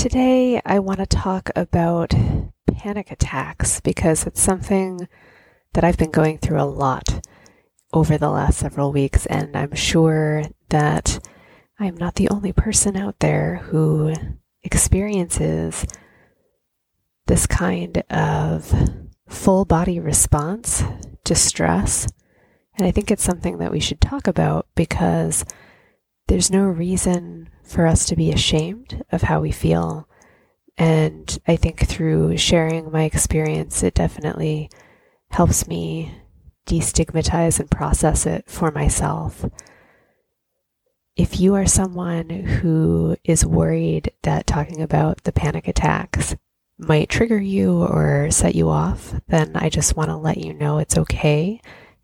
Today, I want to talk about panic attacks because it's something that I've been going through a lot over the last several weeks, and I'm sure that I'm not the only person out there who experiences this kind of full body response to stress. And I think it's something that we should talk about because there's no reason for us to be ashamed of how we feel. And I think through sharing my experience, it definitely helps me destigmatize and process it for myself. If you are someone who is worried that talking about the panic attacks might trigger you or set you off, then I just want to let you know it's okay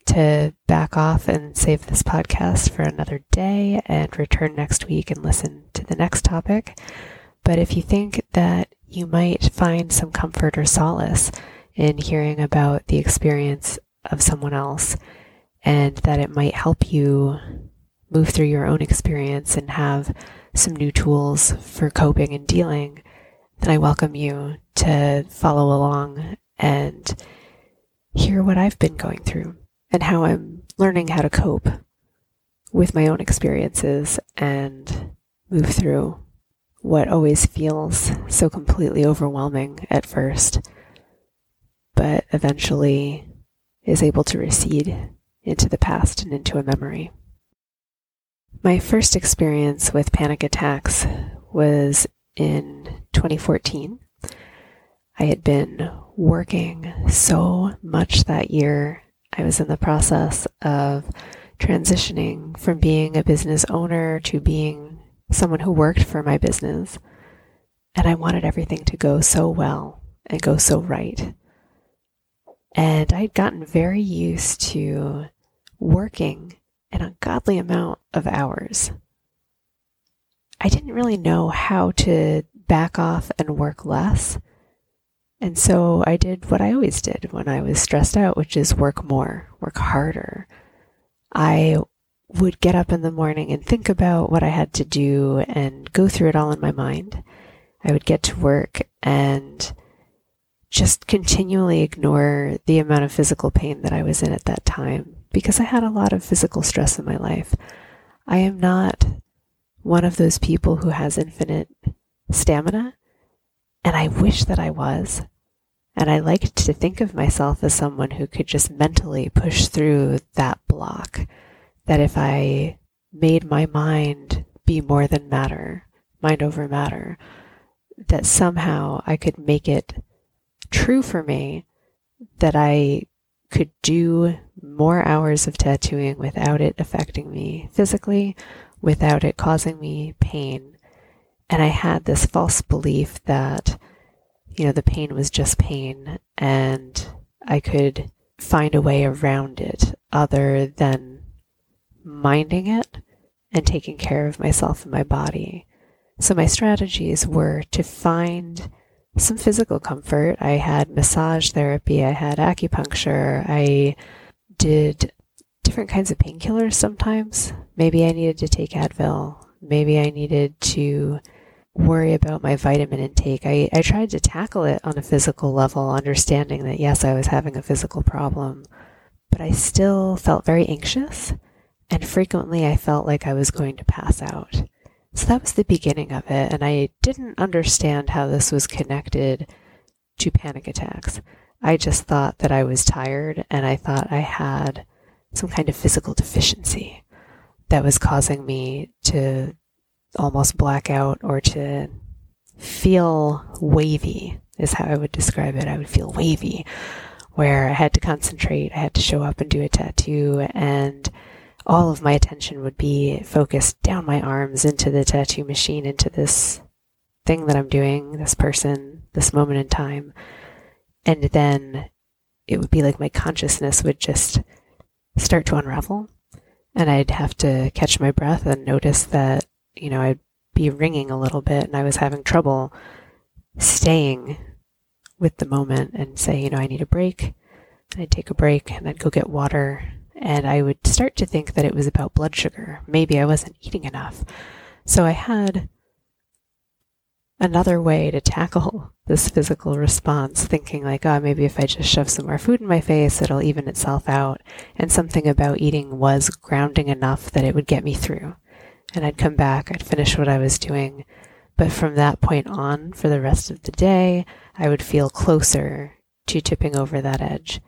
to back off and save this podcast for another day and return next week and listen to the next topic. But if you think that you might find some comfort or solace in hearing about the experience of someone else and that it might help you move through your own experience and have some new tools for coping and dealing, then I welcome you to follow along and hear what I've been going through and how I'm learning how to cope with my own experiences and move through what always feels so completely overwhelming at first, but eventually is able to recede into the past and into a memory. My first experience with panic attacks was in 2014. I had been working so much that year I was in the process of transitioning from being a business owner to being someone who worked for my business. And I wanted everything to go so well and go so right. And I'd gotten very used to working an ungodly amount of hours. I didn't really know how to back off and work less and so I did what I always did when I was stressed out, which is work more, work harder. I would get up in the morning and think about what I had to do and go through it all in my mind. I would get to work and just continually ignore the amount of physical pain that I was in at that time because I had a lot of physical stress in my life. I am not one of those people who has infinite stamina. And I wish that I was. And I like to think of myself as someone who could just mentally push through that block. That if I made my mind be more than matter, mind over matter, that somehow I could make it true for me that I could do more hours of tattooing without it affecting me physically, without it causing me pain, and I had this false belief that, you know, the pain was just pain and I could find a way around it other than minding it and taking care of myself and my body. So my strategies were to find some physical comfort. I had massage therapy, I had acupuncture, I did different kinds of painkillers sometimes. Maybe I needed to take Advil. Maybe I needed to worry about my vitamin intake. I, I tried to tackle it on a physical level, understanding that yes, I was having a physical problem, but I still felt very anxious and frequently I felt like I was going to pass out. So that was the beginning of it, and I didn't understand how this was connected to panic attacks. I just thought that I was tired and I thought I had some kind of physical deficiency that was causing me to almost black out or to feel wavy is how I would describe it. I would feel wavy where I had to concentrate, I had to show up and do a tattoo and all of my attention would be focused down my arms into the tattoo machine, into this thing that I'm doing, this person, this moment in time. And then it would be like my consciousness would just start to unravel. And I'd have to catch my breath and notice that, you know, I'd be ringing a little bit and I was having trouble staying with the moment and say, you know, I need a break. And I'd take a break and I'd go get water and I would start to think that it was about blood sugar. Maybe I wasn't eating enough. So I had another way to tackle this physical response, thinking like, oh, maybe if I just shove some more food in my face, it'll even itself out. And something about eating was grounding enough that it would get me through. And I'd come back, I'd finish what I was doing. But from that point on, for the rest of the day, I would feel closer to tipping over that edge.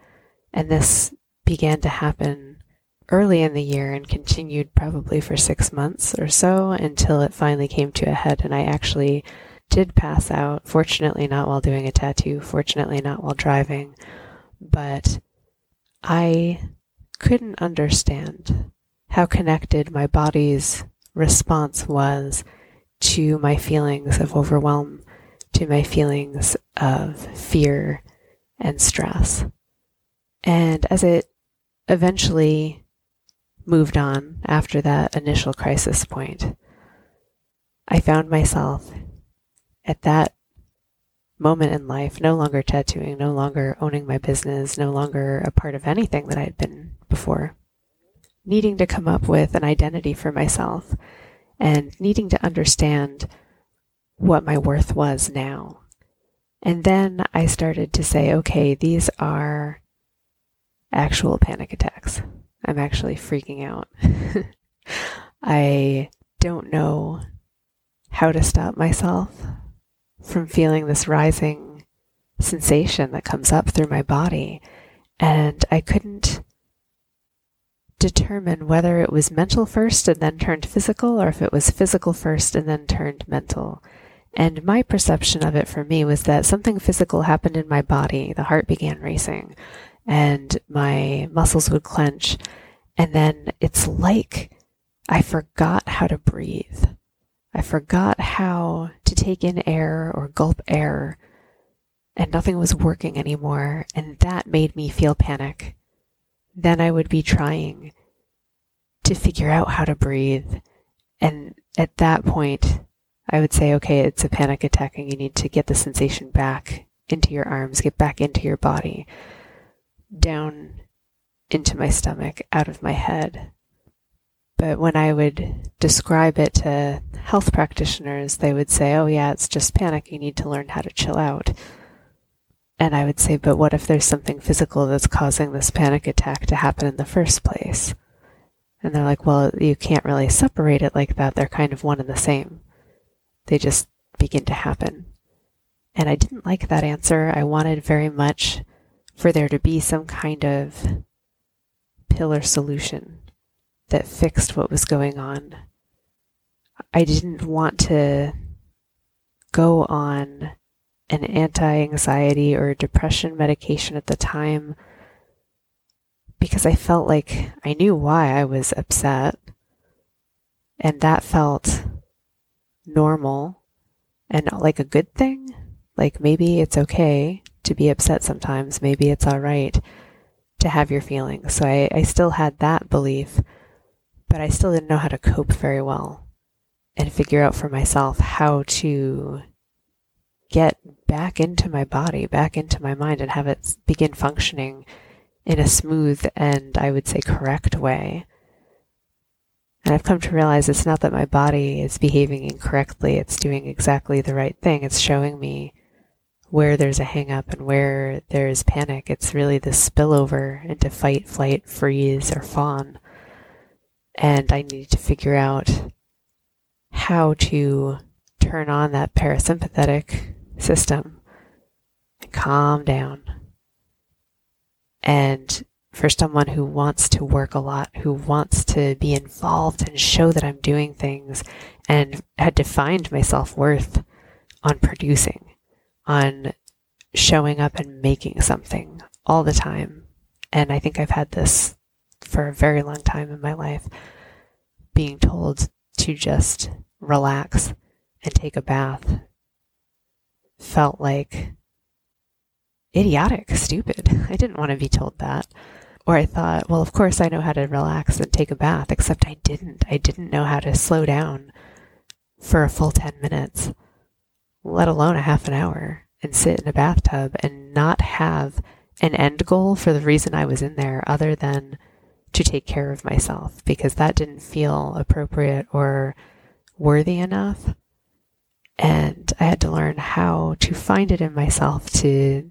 And this began to happen early in the year and continued probably for six months or so until it finally came to a head and I actually did pass out. Fortunately, not while doing a tattoo, fortunately, not while driving, but I couldn't understand how connected my body's response was to my feelings of overwhelm, to my feelings of fear and stress. And as it eventually moved on after that initial crisis point, I found myself at that moment in life no longer tattooing, no longer owning my business, no longer a part of anything that I had been before. Needing to come up with an identity for myself and needing to understand what my worth was now. And then I started to say, okay, these are actual panic attacks. I'm actually freaking out. I don't know how to stop myself from feeling this rising sensation that comes up through my body. And I couldn't determine whether it was mental first and then turned physical or if it was physical first and then turned mental. And my perception of it for me was that something physical happened in my body. The heart began racing and my muscles would clench. And then it's like I forgot how to breathe. I forgot how to take in air or gulp air, and nothing was working anymore, and that made me feel panic. Then I would be trying to figure out how to breathe, and at that point, I would say, okay, it's a panic attack, and you need to get the sensation back into your arms, get back into your body down into my stomach, out of my head. But when I would describe it to health practitioners, they would say, oh, yeah, it's just panic. You need to learn how to chill out. And I would say, but what if there's something physical that's causing this panic attack to happen in the first place? And they're like, well, you can't really separate it like that. They're kind of one and the same. They just begin to happen. And I didn't like that answer. I wanted very much for there to be some kind of pillar solution that fixed what was going on. I didn't want to go on an anti anxiety or depression medication at the time because I felt like I knew why I was upset. And that felt normal and like a good thing. Like maybe it's okay to be upset sometimes. Maybe it's all right to have your feelings. So I, I still had that belief, but I still didn't know how to cope very well and figure out for myself how to get back into my body, back into my mind, and have it begin functioning in a smooth and I would say correct way. And I've come to realize it's not that my body is behaving incorrectly, it's doing exactly the right thing. It's showing me where there's a hang up and where there's panic. It's really the spillover into fight, flight, freeze, or fawn. And I need to figure out how to turn on that parasympathetic system calm down. And for someone who wants to work a lot, who wants to be involved and show that I'm doing things and had defined my self worth on producing on showing up and making something all the time. And I think I've had this for a very long time in my life, being told to just relax and take a bath felt like idiotic, stupid. I didn't want to be told that. Or I thought, well, of course I know how to relax and take a bath, except I didn't. I didn't know how to slow down for a full 10 minutes, let alone a half an hour, and sit in a bathtub and not have an end goal for the reason I was in there other than to take care of myself because that didn't feel appropriate or worthy enough. And I had to learn how to find it in myself to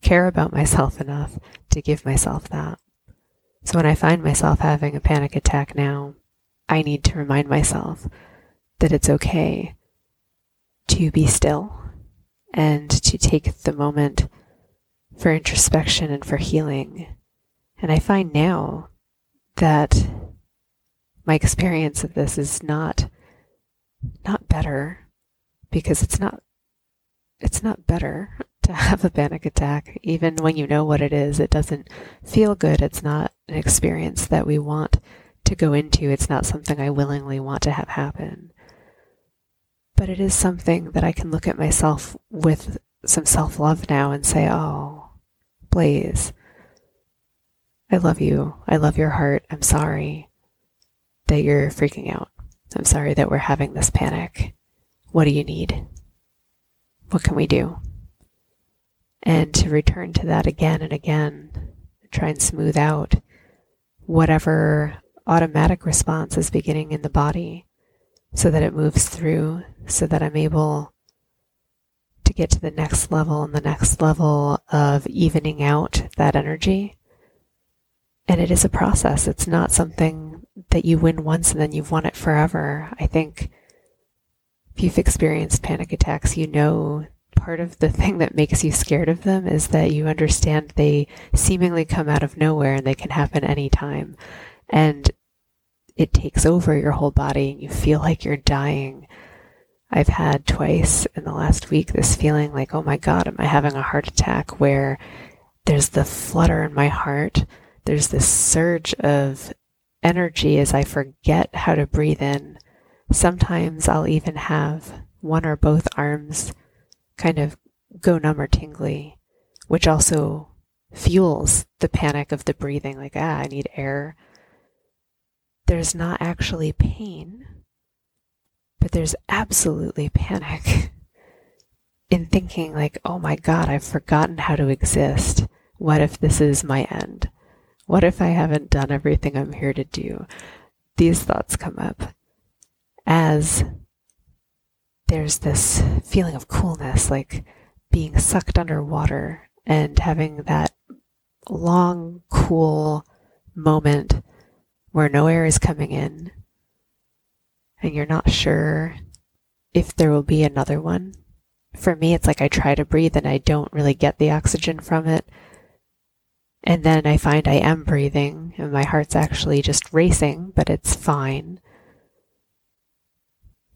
care about myself enough to give myself that. So when I find myself having a panic attack now, I need to remind myself that it's okay to be still and to take the moment for introspection and for healing. And I find now that my experience of this is not not better because it's not it's not better to have a panic attack even when you know what it is it doesn't feel good it's not an experience that we want to go into it's not something i willingly want to have happen but it is something that i can look at myself with some self-love now and say oh Blaze, I love you. I love your heart. I'm sorry that you're freaking out. I'm sorry that we're having this panic. What do you need? What can we do? And to return to that again and again, try and smooth out whatever automatic response is beginning in the body so that it moves through, so that I'm able to get to the next level and the next level of evening out that energy. And it is a process. It's not something that you win once and then you've won it forever. I think if you've experienced panic attacks, you know part of the thing that makes you scared of them is that you understand they seemingly come out of nowhere and they can happen anytime. And it takes over your whole body and you feel like you're dying I've had twice in the last week this feeling like, oh my God, am I having a heart attack where there's the flutter in my heart? There's this surge of energy as I forget how to breathe in. Sometimes I'll even have one or both arms kind of go numb or tingly, which also fuels the panic of the breathing like, ah, I need air. There's not actually pain but there's absolutely panic in thinking, like, oh my God, I've forgotten how to exist. What if this is my end? What if I haven't done everything I'm here to do? These thoughts come up as there's this feeling of coolness, like being sucked underwater and having that long, cool moment where no air is coming in and you're not sure if there will be another one. For me, it's like I try to breathe and I don't really get the oxygen from it. And then I find I am breathing and my heart's actually just racing, but it's fine.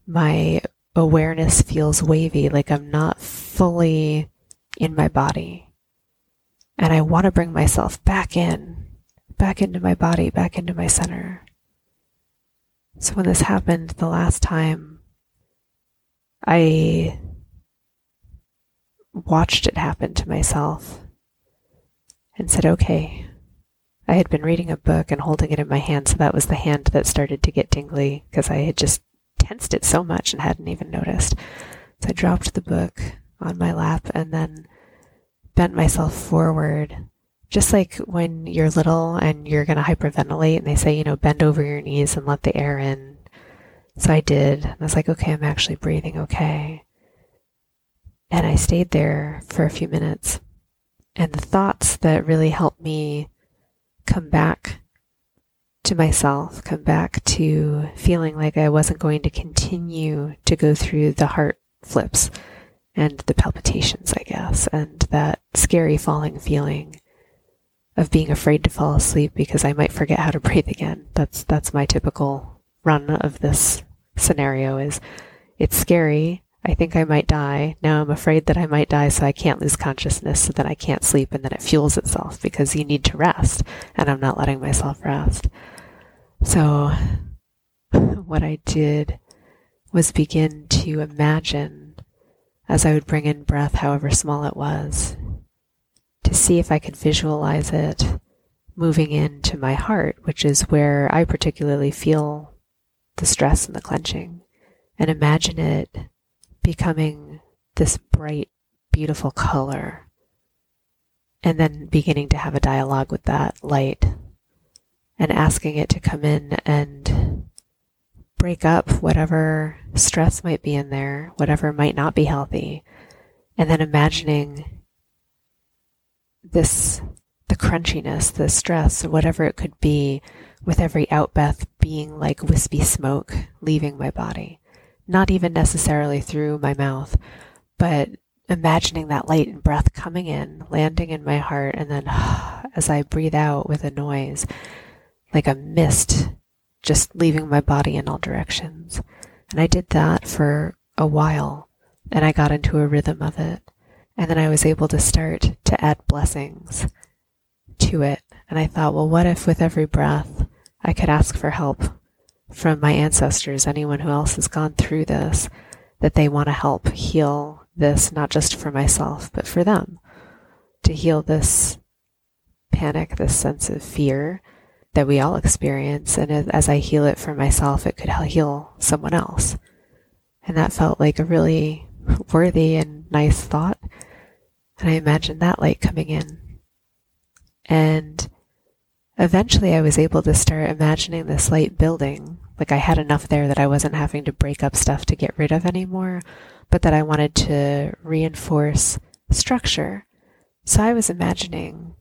My awareness feels wavy, like I'm not fully in my body. And I want to bring myself back in, back into my body, back into my center. So when this happened the last time, I watched it happen to myself and said, okay. I had been reading a book and holding it in my hand, so that was the hand that started to get tingly because I had just tensed it so much and hadn't even noticed. So I dropped the book on my lap and then bent myself forward just like when you're little and you're going to hyperventilate and they say, you know, bend over your knees and let the air in. So I did. I was like, okay, I'm actually breathing okay. And I stayed there for a few minutes. And the thoughts that really helped me come back to myself, come back to feeling like I wasn't going to continue to go through the heart flips and the palpitations, I guess, and that scary falling feeling of being afraid to fall asleep because I might forget how to breathe again. That's that's my typical run of this scenario is it's scary. I think I might die. Now I'm afraid that I might die, so I can't lose consciousness, so that I can't sleep, and then it fuels itself because you need to rest, and I'm not letting myself rest. So, what I did was begin to imagine as I would bring in breath, however small it was, to see if I could visualize it moving into my heart, which is where I particularly feel the stress and the clenching, and imagine it becoming this bright, beautiful color, and then beginning to have a dialogue with that light and asking it to come in and break up whatever stress might be in there, whatever might not be healthy, and then imagining this the crunchiness, the stress, whatever it could be, with every outbreath being like wispy smoke leaving my body. Not even necessarily through my mouth, but imagining that light and breath coming in, landing in my heart, and then as I breathe out with a noise, like a mist just leaving my body in all directions. And I did that for a while, and I got into a rhythm of it. And then I was able to start to add blessings to it. And I thought, well, what if with every breath I could ask for help from my ancestors, anyone who else has gone through this, that they want to help heal this, not just for myself, but for them. To heal this panic, this sense of fear that we all experience. And as I heal it for myself, it could heal someone else. And that felt like a really worthy and nice thought. And I imagined that light coming in. And Eventually, I was able to start imagining this light building. Like I had enough there that I wasn't having to break up stuff to get rid of anymore, but that I wanted to reinforce structure. So I was imagining,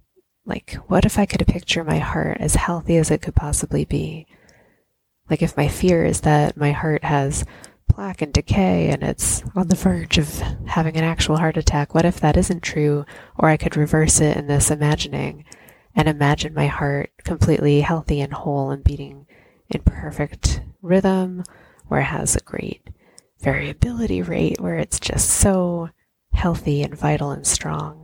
like, what if I could picture my heart as healthy as it could possibly be? Like, if my fear is that my heart has plaque and decay and it's on the verge of having an actual heart attack, what if that isn't true? Or I could reverse it in this imagining and imagine my heart completely healthy and whole and beating in perfect rhythm, where it has a great variability rate, where it's just so healthy and vital and strong.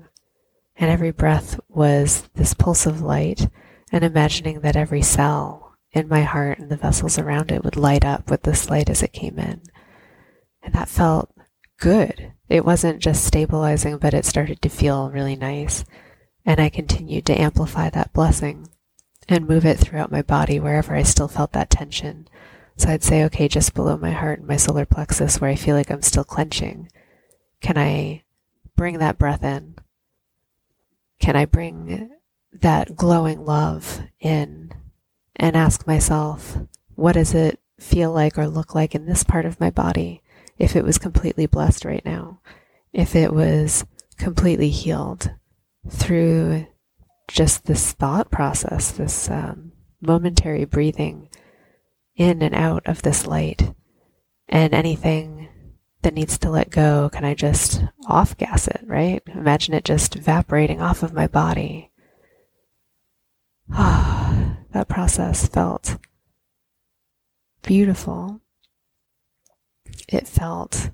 And every breath was this pulse of light, and imagining that every cell in my heart and the vessels around it would light up with this light as it came in. And that felt good. It wasn't just stabilizing, but it started to feel really nice. And I continued to amplify that blessing and move it throughout my body wherever I still felt that tension. So I'd say, okay, just below my heart and my solar plexus where I feel like I'm still clenching, can I bring that breath in? Can I bring that glowing love in and ask myself, what does it feel like or look like in this part of my body if it was completely blessed right now? If it was completely healed? through just this thought process, this um, momentary breathing in and out of this light, and anything that needs to let go, can I just off gas it, right? Imagine it just evaporating off of my body. Ah, that process felt beautiful. It felt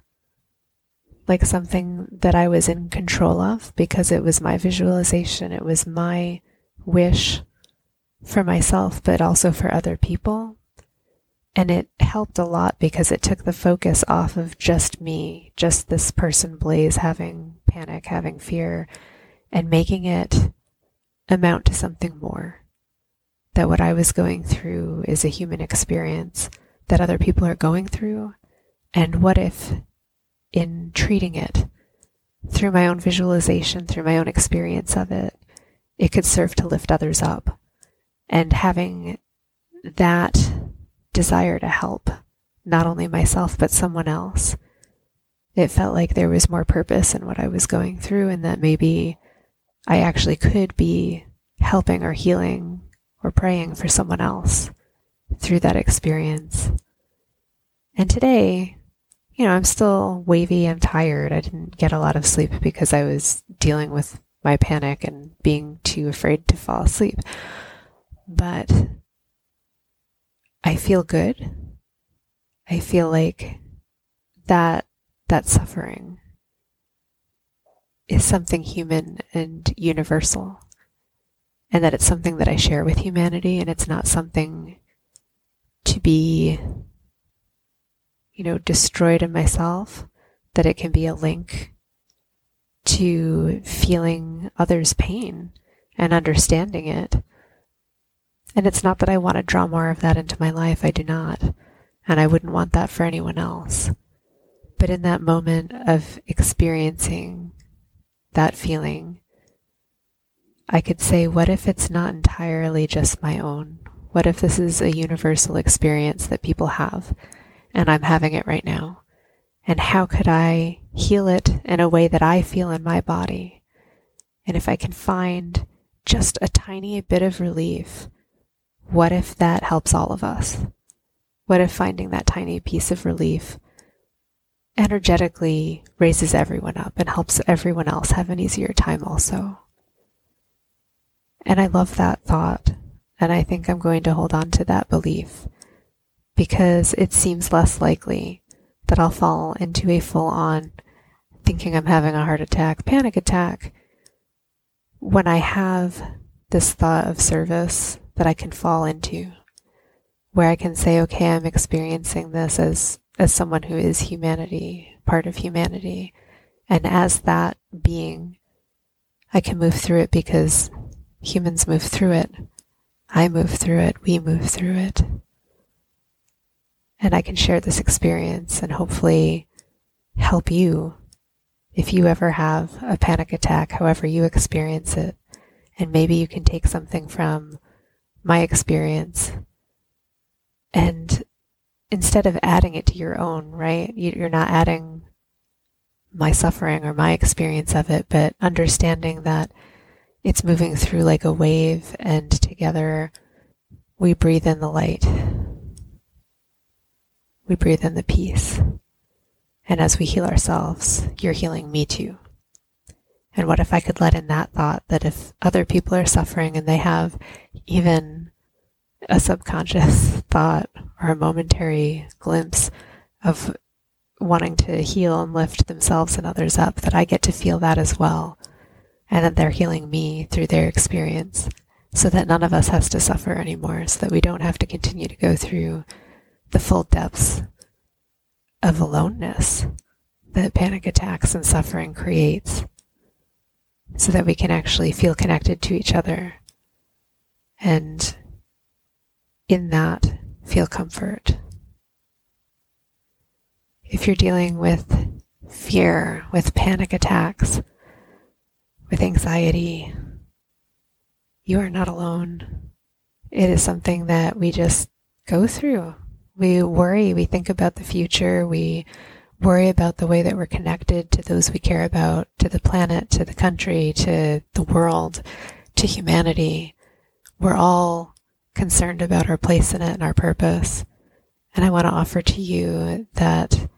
like something that I was in control of because it was my visualization, it was my wish for myself, but also for other people. And it helped a lot because it took the focus off of just me, just this person, Blaze, having panic, having fear, and making it amount to something more. That what I was going through is a human experience that other people are going through. And what if in treating it through my own visualization, through my own experience of it, it could serve to lift others up. And having that desire to help not only myself, but someone else, it felt like there was more purpose in what I was going through, and that maybe I actually could be helping or healing or praying for someone else through that experience. And today, you know, I'm still wavy. I'm tired. I didn't get a lot of sleep because I was dealing with my panic and being too afraid to fall asleep. But I feel good. I feel like that that suffering is something human and universal, and that it's something that I share with humanity, and it's not something to be, you know, destroyed in myself, that it can be a link to feeling others' pain and understanding it. And it's not that I want to draw more of that into my life, I do not. And I wouldn't want that for anyone else. But in that moment of experiencing that feeling, I could say, what if it's not entirely just my own? What if this is a universal experience that people have and I'm having it right now? And how could I heal it in a way that I feel in my body? And if I can find just a tiny bit of relief, what if that helps all of us? What if finding that tiny piece of relief energetically raises everyone up and helps everyone else have an easier time also? And I love that thought. And I think I'm going to hold on to that belief because it seems less likely that I'll fall into a full on thinking I'm having a heart attack, panic attack, when I have this thought of service that I can fall into, where I can say, okay, I'm experiencing this as, as someone who is humanity, part of humanity. And as that being, I can move through it because humans move through it. I move through it. We move through it and I can share this experience and hopefully help you if you ever have a panic attack, however you experience it. And maybe you can take something from my experience and instead of adding it to your own, right? You're not adding my suffering or my experience of it, but understanding that it's moving through like a wave and together we breathe in the light we breathe in the peace. And as we heal ourselves, you're healing me too. And what if I could let in that thought that if other people are suffering and they have even a subconscious thought or a momentary glimpse of wanting to heal and lift themselves and others up, that I get to feel that as well. And that they're healing me through their experience so that none of us has to suffer anymore, so that we don't have to continue to go through the full depths of aloneness that panic attacks and suffering creates so that we can actually feel connected to each other and in that feel comfort. If you're dealing with fear, with panic attacks, with anxiety, you are not alone. It is something that we just go through we worry, we think about the future, we worry about the way that we're connected to those we care about, to the planet, to the country, to the world, to humanity. We're all concerned about our place in it and our purpose. And I want to offer to you that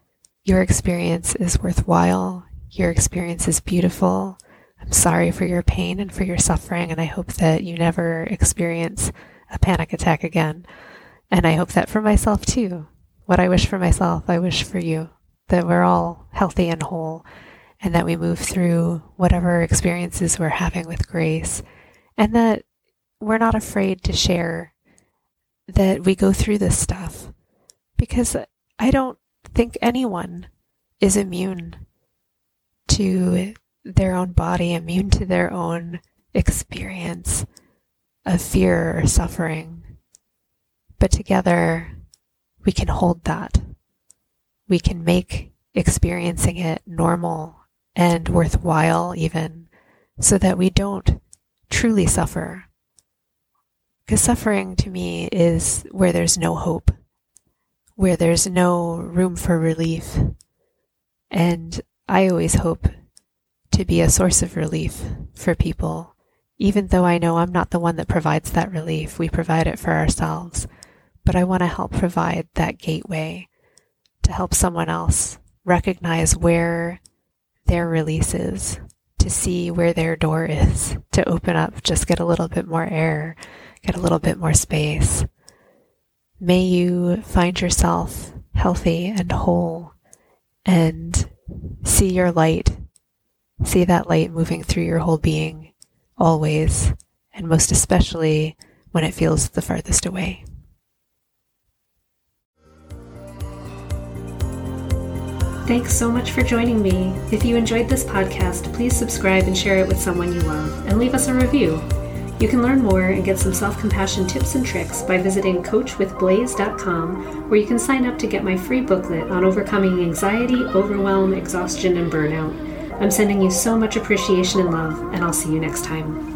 your experience is worthwhile. Your experience is beautiful. I'm sorry for your pain and for your suffering, and I hope that you never experience a panic attack again. And I hope that for myself too. What I wish for myself, I wish for you. That we're all healthy and whole and that we move through whatever experiences we're having with grace and that we're not afraid to share that we go through this stuff because I don't think anyone is immune to their own body, immune to their own experience of fear or suffering. But together, we can hold that. We can make experiencing it normal and worthwhile, even so that we don't truly suffer. Because suffering to me is where there's no hope, where there's no room for relief. And I always hope to be a source of relief for people, even though I know I'm not the one that provides that relief. We provide it for ourselves but I want to help provide that gateway to help someone else recognize where their release is, to see where their door is, to open up, just get a little bit more air, get a little bit more space. May you find yourself healthy and whole and see your light, see that light moving through your whole being, always, and most especially when it feels the farthest away. Thanks so much for joining me. If you enjoyed this podcast, please subscribe and share it with someone you love, and leave us a review. You can learn more and get some self compassion tips and tricks by visiting coachwithblaze.com, where you can sign up to get my free booklet on overcoming anxiety, overwhelm, exhaustion, and burnout. I'm sending you so much appreciation and love, and I'll see you next time.